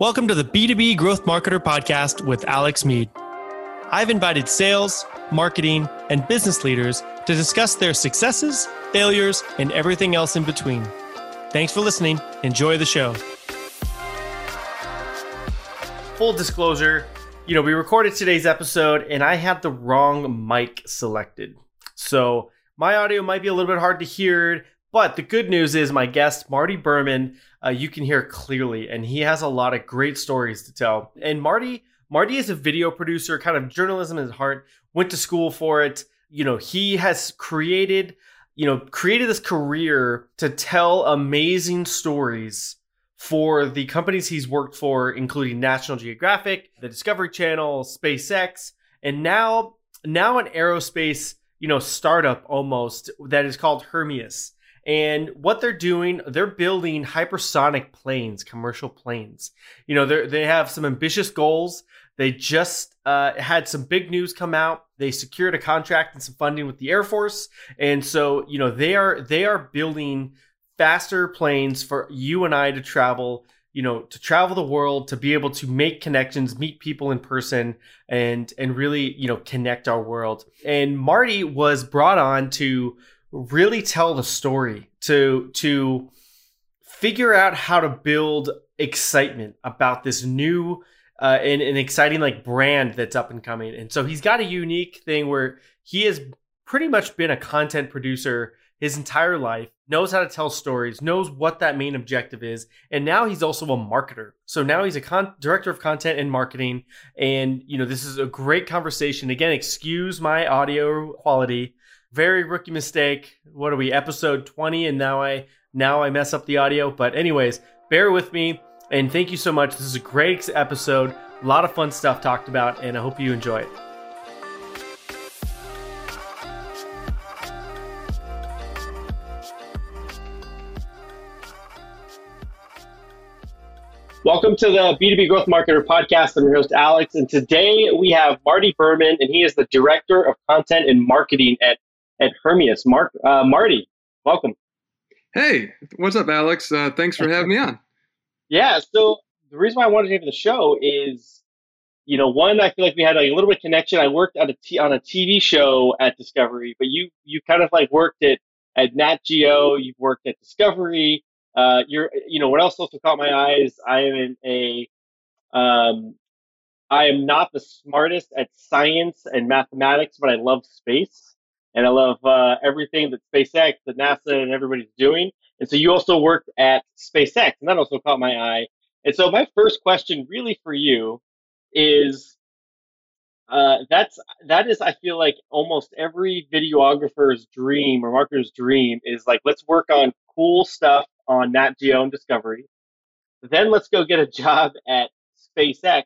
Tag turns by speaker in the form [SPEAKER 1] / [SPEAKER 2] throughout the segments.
[SPEAKER 1] Welcome to the B2B Growth Marketer Podcast with Alex Meade. I've invited sales, marketing, and business leaders to discuss their successes, failures, and everything else in between. Thanks for listening. Enjoy the show. Full disclosure, you know, we recorded today's episode and I had the wrong mic selected. So my audio might be a little bit hard to hear, but the good news is my guest, Marty Berman, uh, you can hear clearly, and he has a lot of great stories to tell. And Marty, Marty is a video producer, kind of journalism in his heart. Went to school for it. You know, he has created, you know, created this career to tell amazing stories for the companies he's worked for, including National Geographic, the Discovery Channel, SpaceX, and now now an aerospace, you know, startup almost that is called Hermeus. And what they're doing, they're building hypersonic planes, commercial planes. You know, they they have some ambitious goals. They just uh, had some big news come out. They secured a contract and some funding with the Air Force, and so you know they are they are building faster planes for you and I to travel. You know, to travel the world, to be able to make connections, meet people in person, and and really you know connect our world. And Marty was brought on to really tell the story to to figure out how to build excitement about this new uh, and an exciting like brand that's up and coming. And so he's got a unique thing where he has pretty much been a content producer his entire life, knows how to tell stories, knows what that main objective is, and now he's also a marketer. So now he's a con- director of content and marketing. And you know, this is a great conversation. Again, excuse my audio quality very rookie mistake. What are we? Episode 20 and now I now I mess up the audio. But anyways, bear with me and thank you so much. This is a great episode. A lot of fun stuff talked about and I hope you enjoy it. Welcome to the B2B Growth Marketer podcast. I'm your host, Alex. And today we have Marty Berman, and he is the Director of Content and Marketing at at Hermeus. Mark, uh, Marty, welcome.
[SPEAKER 2] Hey, what's up, Alex? Uh, thanks for having me on.
[SPEAKER 1] Yeah, so the reason why I wanted to have the show is, you know, one, I feel like we had like, a little bit of connection. I worked on a t- on a TV show at Discovery, but you you kind of like worked at at Nat Geo. You've worked at Discovery. Uh, you're, you know, what else also caught my eyes? I am in a, um, I am not the smartest at science and mathematics, but I love space and I love uh, everything that SpaceX, that NASA, and everybody's doing. And so you also worked at SpaceX, and that also caught my eye. And so my first question, really for you, is uh, that's that is I feel like almost every videographer's dream or marketer's dream is like let's work on cool stuff on Nat Geo and Discovery. Then let's go get a job at SpaceX.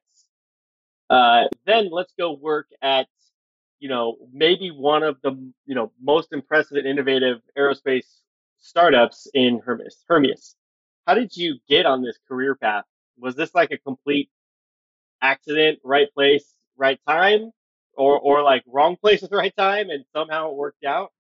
[SPEAKER 1] Uh, then let's go work at you know, maybe one of the, you know, most impressive and innovative aerospace startups in Hermeus. Hermeus, How did you get on this career path? Was this like a complete accident, right place, right time? Or, or like wrong place at the right time and somehow it worked out?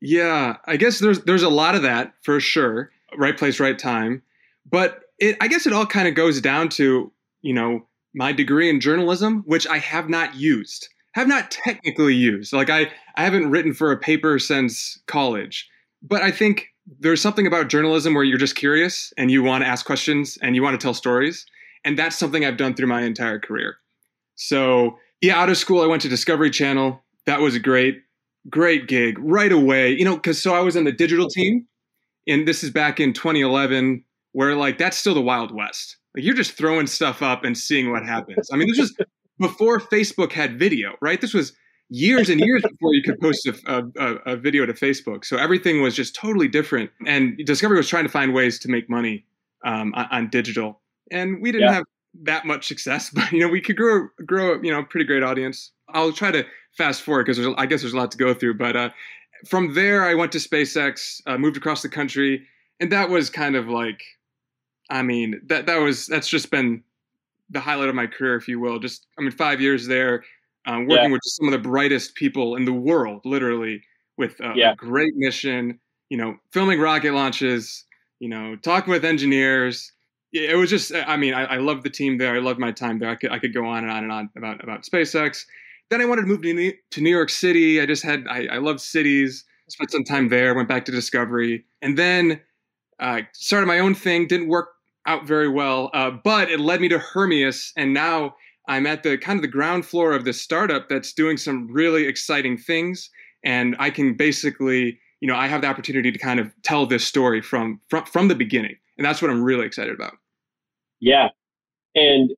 [SPEAKER 2] Yeah, I guess there's there's a lot of that for sure. Right place, right time. But it, I guess it all kind of goes down to, you know, my degree in journalism, which I have not used have not technically used. Like I, I haven't written for a paper since college, but I think there's something about journalism where you're just curious and you want to ask questions and you want to tell stories. And that's something I've done through my entire career. So yeah, out of school, I went to Discovery Channel. That was a great, great gig right away. You know, because so I was in the digital team, and this is back in 2011, where like that's still the Wild West. Like you're just throwing stuff up and seeing what happens. I mean, this was before Facebook had video, right? This was years and years before you could post a, a, a, video to Facebook. So everything was just totally different. And Discovery was trying to find ways to make money um, on, on, digital, and we didn't yeah. have that much success, but you know we could grow grow you know pretty great audience. I'll try to fast forward because I guess there's a lot to go through. But uh, from there, I went to SpaceX, uh, moved across the country, and that was kind of like, I mean, that that was that's just been the highlight of my career, if you will. Just, I mean, five years there, um, working yeah. with some of the brightest people in the world, literally, with a, yeah. a great mission. You know, filming rocket launches. You know, talking with engineers. it was just. I mean, I, I loved the team there. I loved my time there. I could I could go on and on and on about about SpaceX. Then I wanted to move to New, to New York City. I just had I, I loved cities. Spent some time there. Went back to Discovery, and then uh, started my own thing. Didn't work out very well, uh, but it led me to Hermeus, and now I'm at the kind of the ground floor of this startup that's doing some really exciting things, and I can basically, you know, I have the opportunity to kind of tell this story from from from the beginning, and that's what I'm really excited about.
[SPEAKER 1] Yeah, and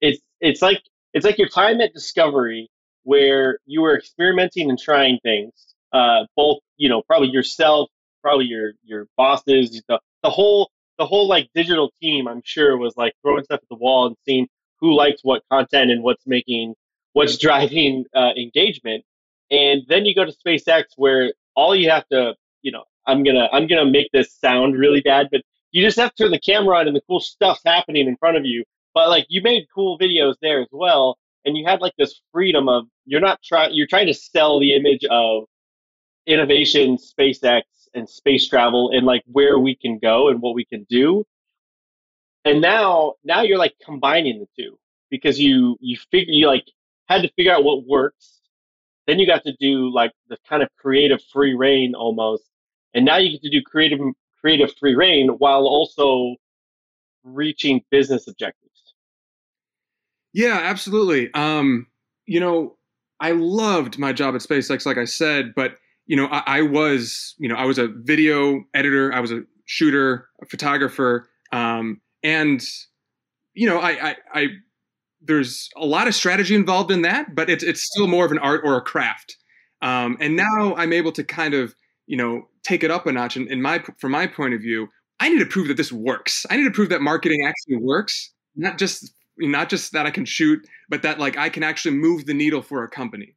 [SPEAKER 1] it's it's like it's like your time at Discovery where you were experimenting and trying things, uh, both you know probably yourself, probably your your bosses, the the whole the whole like digital team. I'm sure was like throwing stuff at the wall and seeing who likes what content and what's making what's driving uh, engagement. And then you go to SpaceX where all you have to, you know, I'm gonna I'm gonna make this sound really bad, but you just have to turn the camera on and the cool stuff's happening in front of you. But like you made cool videos there as well, and you had like this freedom of you're not trying you're trying to sell the image of innovation, SpaceX, and space travel, and like where we can go and what we can do. And now now you're like combining the two because you you figure you like had to figure out what works. Then you got to do like the kind of creative free reign almost. And now you get to do creative creative free reign while also reaching business objectives.
[SPEAKER 2] Yeah absolutely. Um you know i loved my job at spacex like i said but you know I, I was you know i was a video editor i was a shooter a photographer um, and you know, I, I, I there's a lot of strategy involved in that, but it's it's still more of an art or a craft. Um, and now I'm able to kind of you know take it up a notch. And in my from my point of view, I need to prove that this works. I need to prove that marketing actually works, not just not just that I can shoot, but that like I can actually move the needle for a company.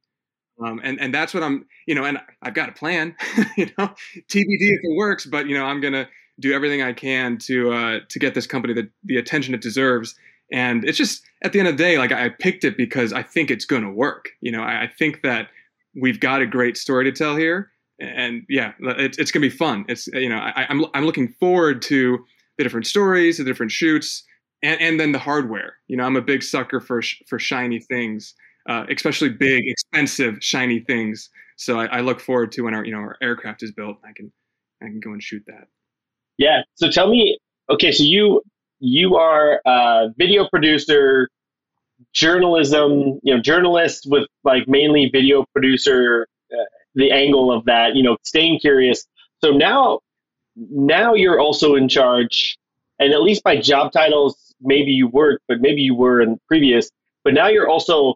[SPEAKER 2] Um, and and that's what I'm, you know, and I've got a plan, you know, TBD if it works, but you know, I'm gonna do everything I can to uh, to get this company the, the attention it deserves. And it's just at the end of the day, like I picked it because I think it's to work. You know, I, I, think that we've got a great story to tell here, and yeah, it's it's to be fun. It's you know, I, I'm I'm looking forward to the different stories, the different shoots, and and then the hardware. You know, I'm a big sucker for for shiny things, uh, especially big, expensive, shiny things. So I, I look forward to when our you know our aircraft is built. I can I can go and shoot that.
[SPEAKER 1] Yeah. So tell me, okay, so you you are a video producer, journalism, you know, journalist with like mainly video producer, uh, the angle of that, you know, staying curious. So now, now you're also in charge, and at least by job titles, maybe you were, but maybe you were in previous. But now you're also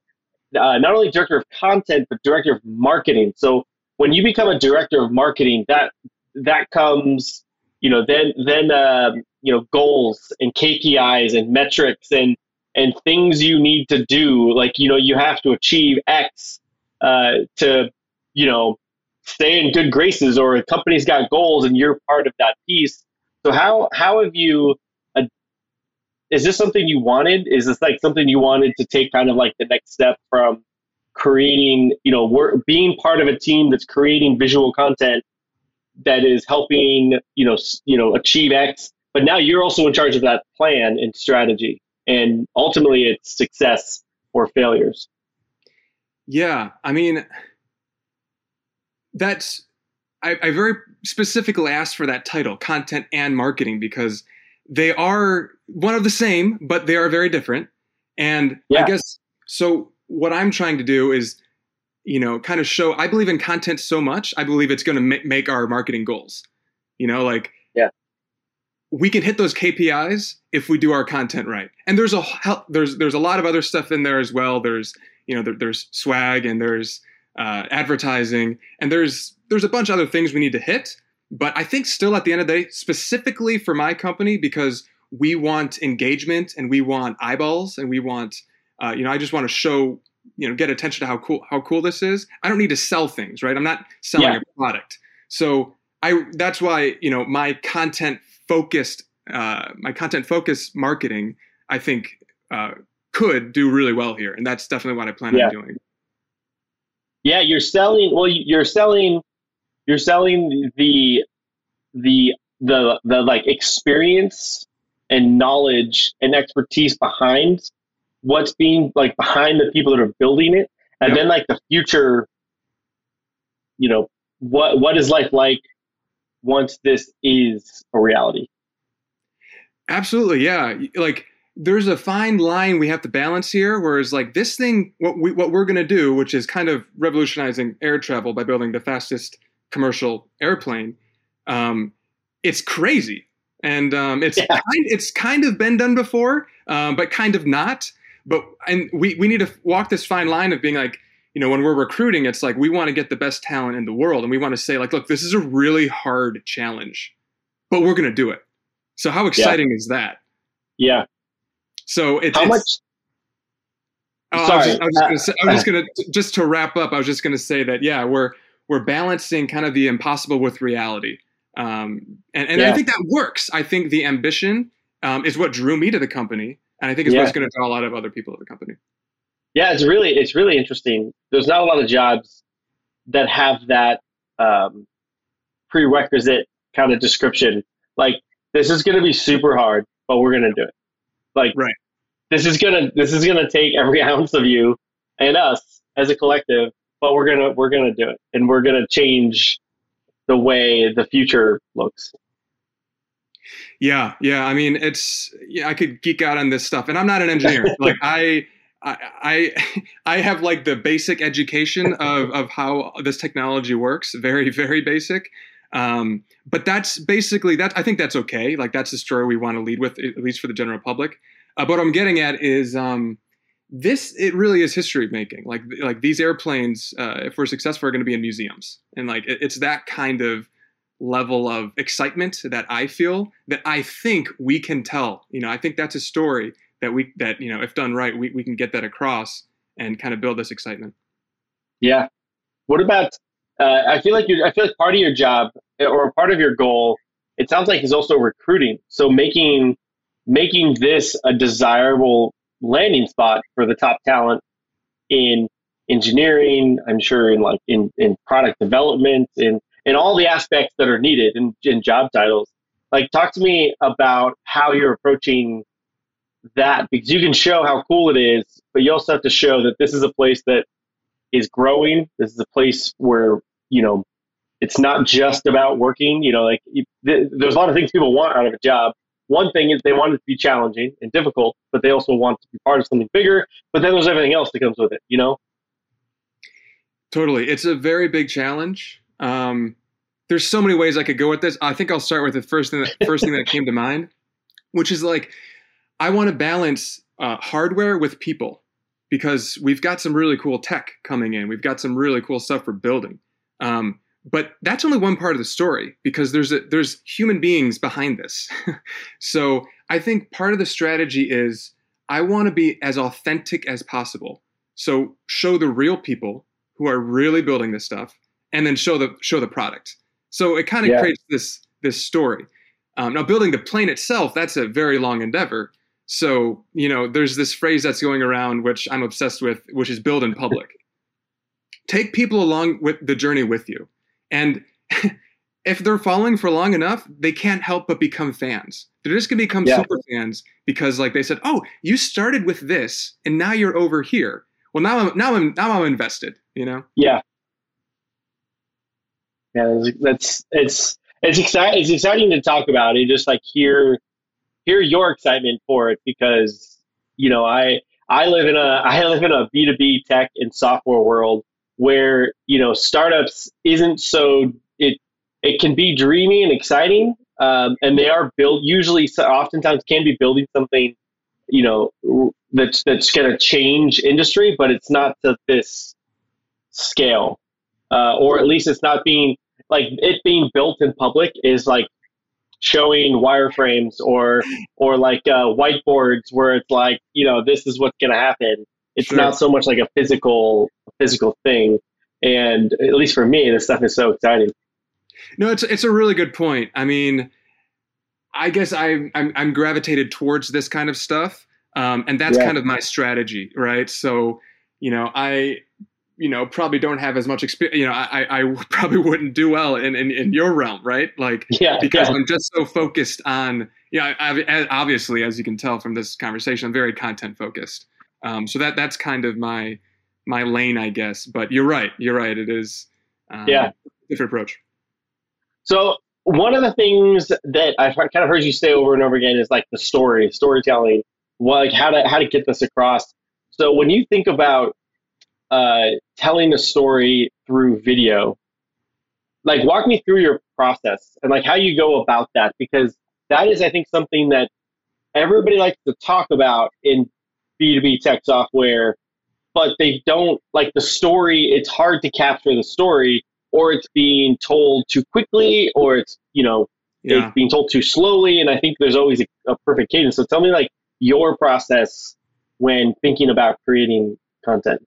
[SPEAKER 1] uh, not only director of content, but director of marketing. So when you become a director of marketing, that that comes you know, then then uh, you know goals and KPIs and metrics and and things you need to do. Like you know, you have to achieve X uh, to you know stay in good graces, or a company's got goals and you're part of that piece. So how how have you? Is this something you wanted? Is this like something you wanted to take kind of like the next step from creating, you know, work, being part of a team that's creating visual content that is helping you know you know achieve X. But now you're also in charge of that plan and strategy, and ultimately it's success or failures.
[SPEAKER 2] Yeah, I mean that's I, I very specifically asked for that title, content and marketing, because they are one of the same, but they are very different. And yeah. I guess so. What I'm trying to do is you know, kind of show. I believe in content so much. I believe it's going to ma- make our marketing goals. You know, like
[SPEAKER 1] yeah,
[SPEAKER 2] we can hit those KPIs if we do our content right. And there's a there's there's a lot of other stuff in there as well. There's you know there, there's swag and there's uh, advertising and there's there's a bunch of other things we need to hit. But I think still at the end of the day, specifically for my company, because we want engagement and we want eyeballs and we want uh, you know I just want to show you know get attention to how cool how cool this is. I don't need to sell things right? I'm not selling yeah. a product. So i that's why you know my content focused uh, my content focused marketing i think uh, could do really well here. And that's definitely what i plan yeah. on doing.
[SPEAKER 1] Yeah you're selling well you're selling you're selling the the the the like experience and knowledge and expertise behind what's being like behind the people that are building it. And yep. then like the future you know what what is life like once this is a reality?
[SPEAKER 2] Absolutely yeah. Like there's a fine line we have to balance here whereas like this thing what we what we're going to do which is kind of revolutionizing air travel by building the fastest commercial airplane um, it's crazy and um, it's yeah. kind, it's kind of been done before um, but kind of not but and we we need to walk this fine line of being like you know when we're recruiting it's like we want to get the best talent in the world and we want to say like look this is a really hard challenge but we're going to do it so how exciting yeah. is that
[SPEAKER 1] yeah
[SPEAKER 2] so
[SPEAKER 1] it's how much
[SPEAKER 2] oh, Sorry. I was just going to just to wrap up. I was just going to say that yeah, we're we're balancing kind of the impossible with reality, um, and and yeah. I think that works. I think the ambition um, is what drew me to the company, and I think it's yeah. what's going to draw a lot of other people to the company.
[SPEAKER 1] Yeah, it's really it's really interesting. There's not a lot of jobs that have that um, prerequisite kind of description. Like this is going to be super hard, but we're going to do it. Like
[SPEAKER 2] right.
[SPEAKER 1] this is gonna this is gonna take every ounce of you and us as a collective, but we're gonna we're gonna do it, and we're gonna change the way the future looks.
[SPEAKER 2] Yeah, yeah. I mean, it's yeah. I could geek out on this stuff, and I'm not an engineer. like I, I, I have like the basic education of of how this technology works. Very, very basic. Um, but that's basically that. I think that's okay. Like that's the story we want to lead with, at least for the general public. Uh, but what I'm getting at is um, this. It really is history making. Like like these airplanes, uh, if we're successful, are going to be in museums, and like it, it's that kind of level of excitement that I feel that I think we can tell. You know, I think that's a story that we that you know, if done right, we we can get that across and kind of build this excitement.
[SPEAKER 1] Yeah. What about? Uh, I feel like you. I feel like part of your job or part of your goal, it sounds like is also recruiting. So making making this a desirable landing spot for the top talent in engineering, I'm sure in like in, in product development and in all the aspects that are needed in, in job titles. Like talk to me about how you're approaching that because you can show how cool it is, but you also have to show that this is a place that is growing. This is a place where, you know, it's not just about working. You know, like there's a lot of things people want out of a job. One thing is they want it to be challenging and difficult, but they also want to be part of something bigger. But then there's everything else that comes with it. You know.
[SPEAKER 2] Totally, it's a very big challenge. Um, there's so many ways I could go with this. I think I'll start with the first thing that first thing that came to mind, which is like I want to balance uh, hardware with people because we've got some really cool tech coming in. We've got some really cool stuff for building. Um, but that's only one part of the story because there's a, there's human beings behind this. so I think part of the strategy is I want to be as authentic as possible. So show the real people who are really building this stuff, and then show the show the product. So it kind of yeah. creates this this story. Um, now building the plane itself, that's a very long endeavor. So you know, there's this phrase that's going around which I'm obsessed with, which is build in public. Take people along with the journey with you. And if they're following for long enough, they can't help but become fans. They're just gonna become yeah. super fans because, like they said, "Oh, you started with this, and now you're over here." Well, now I'm now I'm now I'm invested. You know?
[SPEAKER 1] Yeah. Yeah, that's it's it's exciting. It's exciting to talk about and just like hear hear your excitement for it because you know I I live in a I live in a B two B tech and software world where you know startups isn't so it it can be dreamy and exciting um, and they are built usually oftentimes can be building something you know that's that's going to change industry but it's not to this scale uh, or at least it's not being like it being built in public is like showing wireframes or or like uh, whiteboards where it's like you know this is what's going to happen it's sure. not so much like a physical physical thing. And at least for me, this stuff is so exciting.
[SPEAKER 2] No, it's it's a really good point. I mean, I guess I I'm, I'm gravitated towards this kind of stuff, um, and that's yeah. kind of my strategy, right? So, you know, I you know probably don't have as much experience you know i i probably wouldn't do well in in, in your realm right like
[SPEAKER 1] yeah
[SPEAKER 2] because
[SPEAKER 1] yeah.
[SPEAKER 2] i'm just so focused on yeah you know, obviously as you can tell from this conversation i'm very content focused um, so that that's kind of my my lane i guess but you're right you're right it is um,
[SPEAKER 1] yeah
[SPEAKER 2] different approach
[SPEAKER 1] so one of the things that I've kind of heard you say over and over again is like the story, storytelling, like how to how to get this across. So when you think about uh, telling a story through video, like walk me through your process and like how you go about that because that is, I think, something that everybody likes to talk about in B2B tech software, but they don't like the story. It's hard to capture the story or it's being told too quickly, or it's you know yeah. it's being told too slowly. And I think there's always a, a perfect cadence. So tell me like your process when thinking about creating content.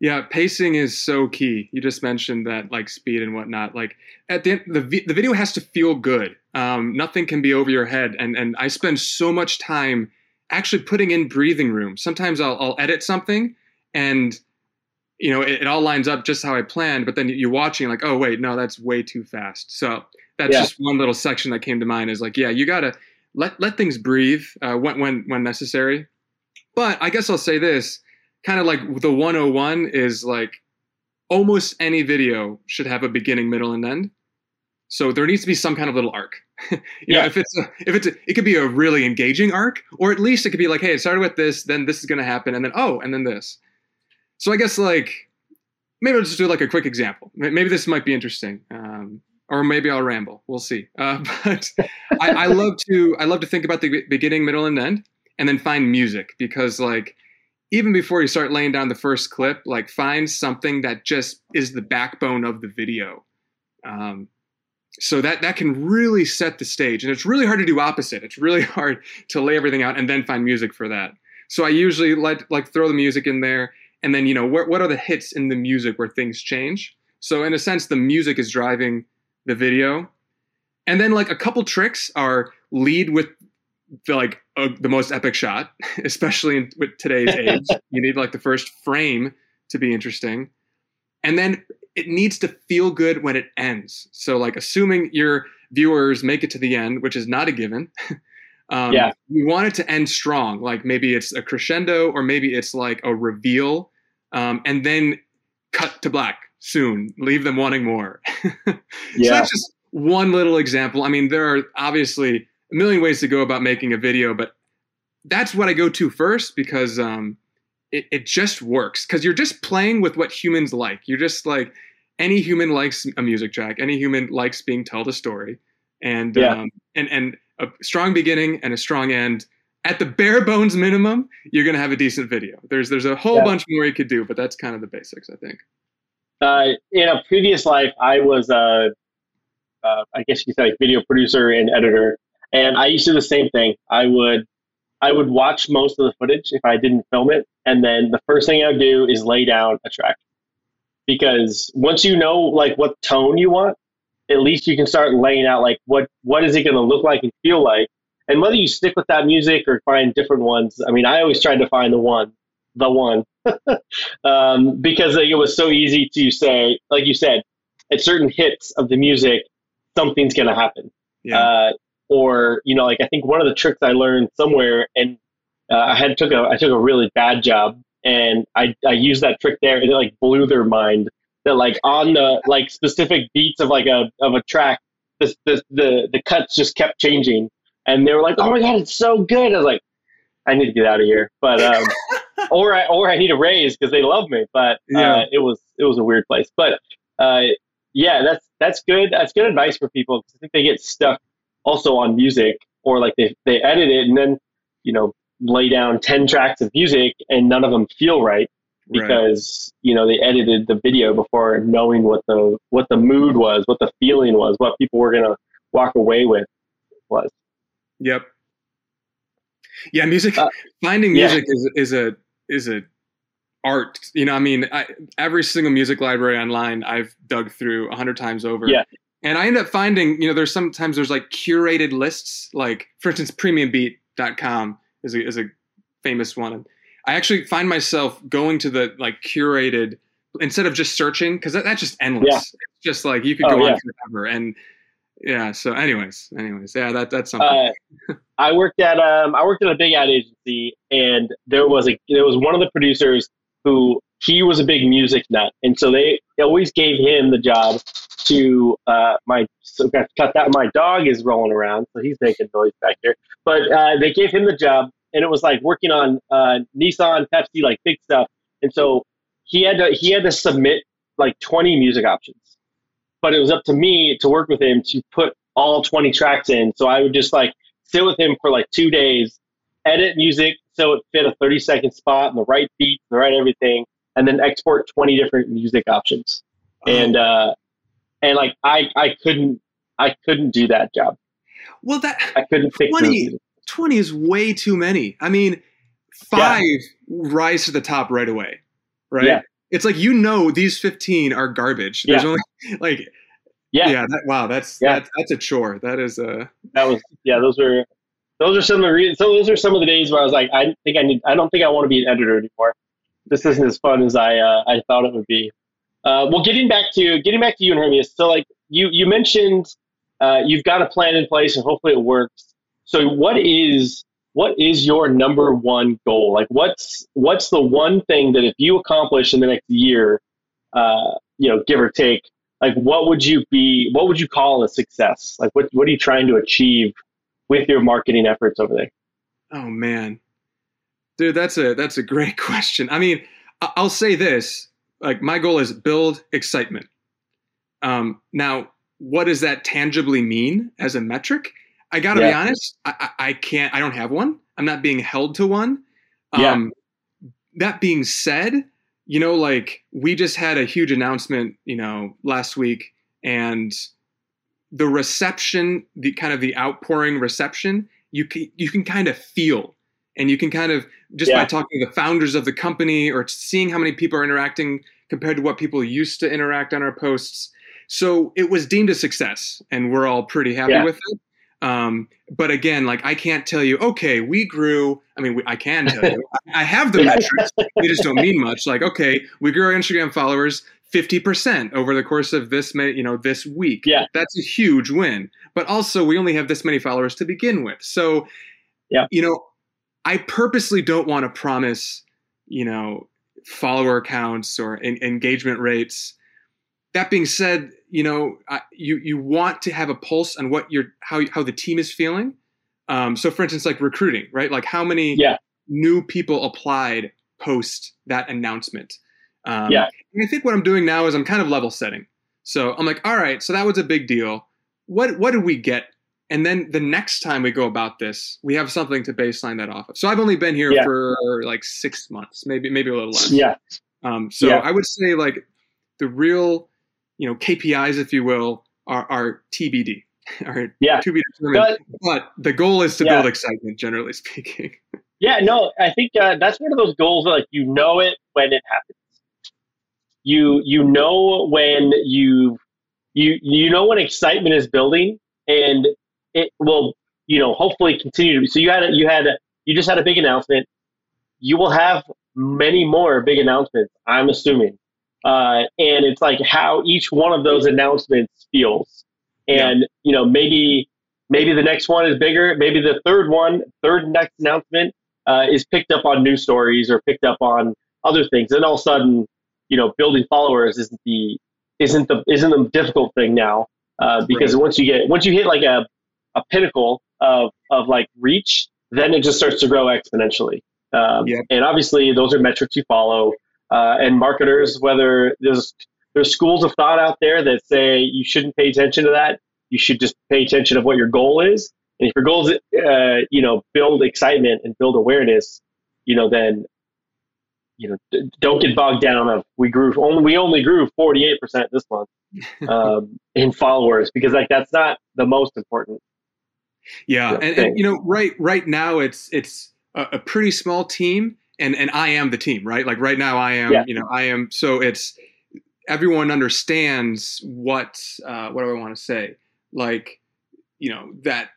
[SPEAKER 2] Yeah, pacing is so key. You just mentioned that, like speed and whatnot. Like at the end, the the video has to feel good. Um, nothing can be over your head. And and I spend so much time actually putting in breathing room. Sometimes I'll I'll edit something and you know, it, it, all lines up just how I planned, but then you're watching like, oh wait, no, that's way too fast. So that's yeah. just one little section that came to mind is like, yeah, you gotta let let things breathe uh, when when when necessary. But I guess I'll say this, kind of like the 101 is like almost any video should have a beginning, middle, and end. So there needs to be some kind of little arc. you yeah. know, if it's a, if it's a, it could be a really engaging arc, or at least it could be like, hey, it started with this, then this is going to happen, and then oh, and then this. So I guess like maybe I'll just do like a quick example. Maybe this might be interesting, um, or maybe I'll ramble. We'll see. Uh, but I, I, love to I love to think about the beginning, middle, and end, and then find music because like even before you start laying down the first clip, like find something that just is the backbone of the video. Um, so that that can really set the stage, and it's really hard to do opposite. It's really hard to lay everything out and then find music for that. So I usually like like throw the music in there and then you know what what are the hits in the music where things change so in a sense the music is driving the video and then like a couple tricks are lead with the like uh, the most epic shot especially in, with today's age you need like the first frame to be interesting and then it needs to feel good when it ends so like assuming your viewers make it to the end which is not a given um, yeah. you want it to end strong like maybe it's a crescendo or maybe it's like a reveal um, and then cut to black soon, leave them wanting more. yeah. So that's just one little example. I mean, there are obviously a million ways to go about making a video, but that's what I go to first because um, it, it just works. Because you're just playing with what humans like. You're just like, any human likes a music track, any human likes being told a story. And, yeah. um, and, and a strong beginning and a strong end at the bare bones minimum, you're going to have a decent video. There's there's a whole yeah. bunch more you could do, but that's kind of the basics, I think.
[SPEAKER 1] Uh, in a previous life, I was a, uh, I guess you could say, like video producer and editor, and I used to do the same thing. I would, I would watch most of the footage if I didn't film it, and then the first thing I would do is lay down a track, because once you know like what tone you want, at least you can start laying out like what what is it going to look like and feel like and whether you stick with that music or find different ones, I mean, I always tried to find the one, the one, um, because it was so easy to say, like you said, at certain hits of the music, something's going to happen. Yeah. Uh, or you know, like I think one of the tricks I learned somewhere, and uh, I had took a I took a really bad job, and I I used that trick there, and it like blew their mind that like on the like specific beats of like a of a track, the the the, the cuts just kept changing and they were like, "Oh my god, it's so good." I was like, "I need to get out of here," but um, or I, or I need a raise because they love me. But uh, yeah. it was it was a weird place. But uh, yeah, that's that's good. That's good advice for people because I think they get stuck also on music or like they they edit it and then you know lay down ten tracks of music and none of them feel right because right. you know they edited the video before knowing what the what the mood was, what the feeling was, what people were gonna walk away with was.
[SPEAKER 2] Yep. Yeah, music. Uh, finding music yeah. is is a is a art. You know, I mean, I, every single music library online I've dug through a hundred times over.
[SPEAKER 1] Yeah.
[SPEAKER 2] And I end up finding, you know, there's sometimes there's like curated lists, like for instance, PremiumBeat.com is a, is a famous one. I actually find myself going to the like curated instead of just searching because that, that's just endless.
[SPEAKER 1] Yeah.
[SPEAKER 2] It's just like you could
[SPEAKER 1] Oh,
[SPEAKER 2] go
[SPEAKER 1] yeah.
[SPEAKER 2] on forever. And yeah, so anyways, anyways, yeah, that that's something.
[SPEAKER 1] Uh, I worked at um, I worked at a big ad agency, and there was a there was one of the producers who he was a big music nut, and so they always gave him the job to uh, my so got cut that my dog is rolling around, so he's making noise back here. But uh, they gave him the job, and it was like working on uh, Nissan, Pepsi, like big stuff, and so he had to he had to submit like twenty music options but it was up to me to work with him to put all 20 tracks in. So I would just like sit with him for like two days, edit music so it fit a 30 second spot and the right beat, the right everything, and then export 20 different music options. And uh, and like I I couldn't I couldn't do that job.
[SPEAKER 2] well, that
[SPEAKER 1] I couldn't fix
[SPEAKER 2] 20 20 is way too many. I mean, five rise to the top right away, right?
[SPEAKER 1] Yeah.
[SPEAKER 2] It's like you know these 15 are garbage. There's
[SPEAKER 1] Yeah.
[SPEAKER 2] only like
[SPEAKER 1] Yeah,
[SPEAKER 2] yeah, that, wow, that's
[SPEAKER 1] Yeah.
[SPEAKER 2] that's that's a chore. That is a
[SPEAKER 1] that was yeah. Those were those are some of the reasons. So those are some of the days where I was like, I think I need. I don't think I want to be an editor anymore. This isn't as fun as I uh, I thought it would be. Uh, well, getting back to getting back to you and Hermeus. So like you you mentioned, uh, you've got a plan in place and hopefully it works. So what is what is your number one goal? Like what's what's the one thing that if you accomplish in the next year, uh, you know, give or take, like what would you be what would you call a success? Like what what are you trying to achieve with your marketing efforts over there?
[SPEAKER 2] oh man, dude, that's a that's a great question. I mean, I'll say this: like my goal is build excitement. Um, now, what does that tangibly mean as a metric? I got to be honest. I, I, can't. I don't have one. I'm not being held to one.
[SPEAKER 1] Yeah.
[SPEAKER 2] Um, that being said, you know, like we just had a huge announcement, you know, last week, and the reception, the kind of the outpouring reception, you can you can kind of feel, and you can kind of just by talking to the founders of the company or seeing how many people are interacting compared to what people used to interact on our posts. So it was deemed a success, and we're all pretty happy
[SPEAKER 1] Yeah.
[SPEAKER 2] with it. Um, but again, like I can't tell you, okay, we grew. I mean, we, I can tell you, I have the metrics. They just don't mean much. Like, okay, we grew our Instagram followers fifty percent over the course of this, you know, this week.
[SPEAKER 1] Yeah.
[SPEAKER 2] that's a huge win. But also, we only have this many followers to begin with. So,
[SPEAKER 1] Yeah.
[SPEAKER 2] you know, I purposely don't want to promise, you know, follower counts or en- engagement rates. That being said, you know, I, you you want to have a pulse on what your how how the team is feeling. Um, so, for instance, like recruiting, right? Like how many
[SPEAKER 1] Yeah.
[SPEAKER 2] new people applied post that announcement? Um,
[SPEAKER 1] Yeah.
[SPEAKER 2] And I think what I'm doing now is I'm kind of level setting. So I'm like, all right, so that was a big deal. What what did we get? And then the next time we go about this, we have something to baseline that off of. So I've only been here
[SPEAKER 1] Yeah.
[SPEAKER 2] for like six months, maybe maybe a little less.
[SPEAKER 1] Yeah,
[SPEAKER 2] Um, so
[SPEAKER 1] Yeah.
[SPEAKER 2] I would say like the real, you know, KPIs, if you will, are, are TBD, are
[SPEAKER 1] Yeah.
[SPEAKER 2] to be determined.
[SPEAKER 1] But-
[SPEAKER 2] But, the goal is to
[SPEAKER 1] Yeah.
[SPEAKER 2] build excitement, generally speaking.
[SPEAKER 1] yeah. No, I think uh, that's one of those goals. That, like you know it when it happens. You you know when you you you know when excitement is building, and it will you know hopefully continue to be. So you had a, you had a, you just had a big announcement. You will have many more big announcements. I'm assuming, uh, and it's like how each one of those announcements feels, and you know maybe maybe the next one is bigger. Maybe the third one, third next announcement uh, is picked up on news stories or picked up on other things. And all of a sudden, you know, building followers isn't the isn't the isn't the difficult thing now uh, because once you get once you hit like a a pinnacle of of like reach, then it just starts to grow exponentially. Um,
[SPEAKER 2] Yep.
[SPEAKER 1] And obviously, those are metrics you follow. Uh, and marketers, whether there's there's schools of thought out there that say you shouldn't pay attention to that. You should just pay attention of what your goal is. And if your goal is, uh, you know, build excitement and build awareness, you know, then, you know, d- don't get bogged down of we grew only we only grew 48% this month um, in followers because like that's not the most important.
[SPEAKER 2] Yeah,
[SPEAKER 1] Yeah,
[SPEAKER 2] and, and you know, right right now it's it's a, a pretty small team, and and I am the team, right? Like right now, I am,
[SPEAKER 1] Yeah.
[SPEAKER 2] you know, I am. So it's everyone understands what uh, what do I want to say? Like, you know, that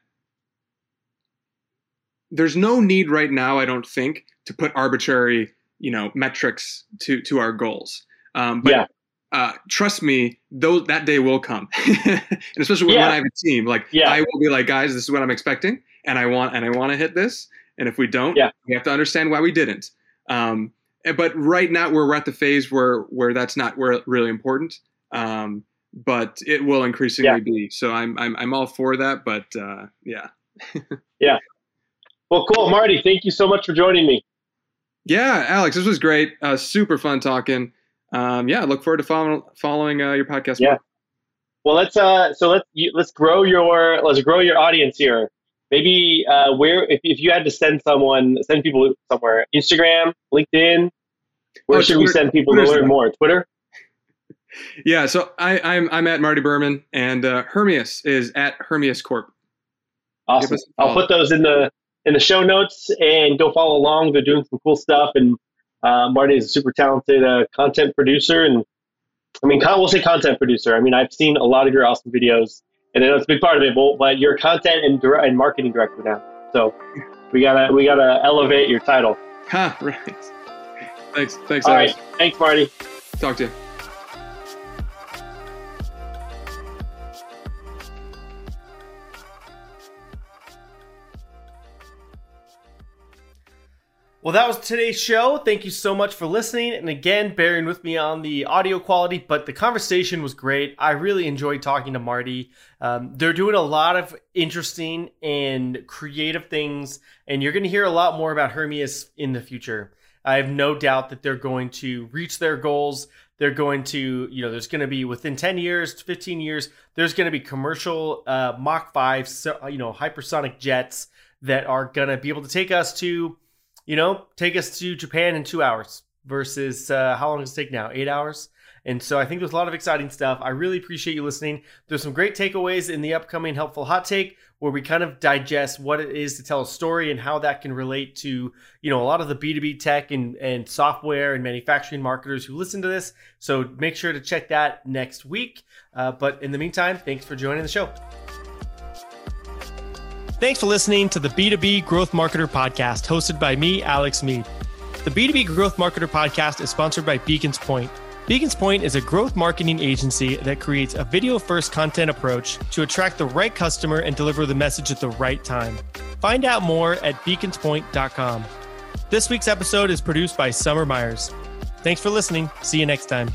[SPEAKER 2] there's no need right now, I don't think, to put arbitrary, you know, metrics to to our goals. Um, but
[SPEAKER 3] Yeah.
[SPEAKER 2] Uh, trust me, those that day will come, and especially when,
[SPEAKER 3] Yeah.
[SPEAKER 2] when I have a team. Like
[SPEAKER 3] Yeah.
[SPEAKER 2] I will be like, guys, this is what I'm expecting, and I want and I want to hit this. And if we don't,
[SPEAKER 3] Yeah.
[SPEAKER 2] we have to understand why we didn't. Um, and- but right now, we're at the phase where where that's not where really important. Um, but it will increasingly
[SPEAKER 3] Yeah.
[SPEAKER 2] be. So I'm I'm I'm all for that. But uh, yeah. yeah.
[SPEAKER 3] Well, cool, Marty. Thank you so much for joining me.
[SPEAKER 2] Yeah, Alex, this was great. Uh, super fun talking. Um, yeah, look forward to follow, following uh, your podcast.
[SPEAKER 3] Yeah. Well, let's uh, so let's let's grow your let's grow your audience here. Maybe uh, where if, if you had to send someone send people somewhere, Instagram, LinkedIn, where
[SPEAKER 2] Oh,
[SPEAKER 3] should we send people
[SPEAKER 2] Twitter's
[SPEAKER 3] to learn more? Twitter.
[SPEAKER 2] Yeah, so I, I'm I'm at Marty Berman, and uh, Hermeus is at Hermeus Corp.
[SPEAKER 3] Awesome. I'll put those in the in the show notes and go follow along. They're doing some cool stuff, and uh, Marty is a super talented uh, content producer. And I mean, con- we'll say content producer. I mean, I've seen a lot of your awesome videos, and I know it's a big part of it. But, but you're a content and dir- and marketing director now, so we gotta we gotta elevate your title.
[SPEAKER 2] Ha, right. Thanks, thanks,
[SPEAKER 3] All
[SPEAKER 2] Alex.
[SPEAKER 3] right, thanks, Marty.
[SPEAKER 2] Talk to you.
[SPEAKER 1] Well, that was today's show. Thank you so much for listening. And again, bearing with me on the audio quality, but the conversation was great. I really enjoyed talking to Marty. Um, they're doing a lot of interesting and creative things, and you're going to hear a lot more about Hermeus in the future. I have no doubt that they're going to reach their goals. They're going to, you know, there's going to be within 10 years, 15 years, there's going to be commercial uh, Mach 5, you know, hypersonic jets that are going to be able to take us to you know, take us to Japan in two hours versus uh, how long does it take now? Eight hours. And so I think there's a lot of exciting stuff. I really appreciate you listening. There's some great takeaways in the upcoming Helpful Hot Take where we kind of digest what it is to tell a story and how that can relate to, you know, a lot of the B2B tech and, and software and manufacturing marketers who listen to this. So make sure to check that next week. Uh, but in the meantime, thanks for joining the show. Thanks for listening to the B2B Growth Marketer Podcast, hosted by me, Alex Meade. The B2B Growth Marketer Podcast is sponsored by Beacons Point. Beacons Point is a growth marketing agency that creates a video first content approach to attract the right customer and deliver the message at the right time. Find out more at beaconspoint.com. This week's episode is produced by Summer Myers. Thanks for listening. See you next time.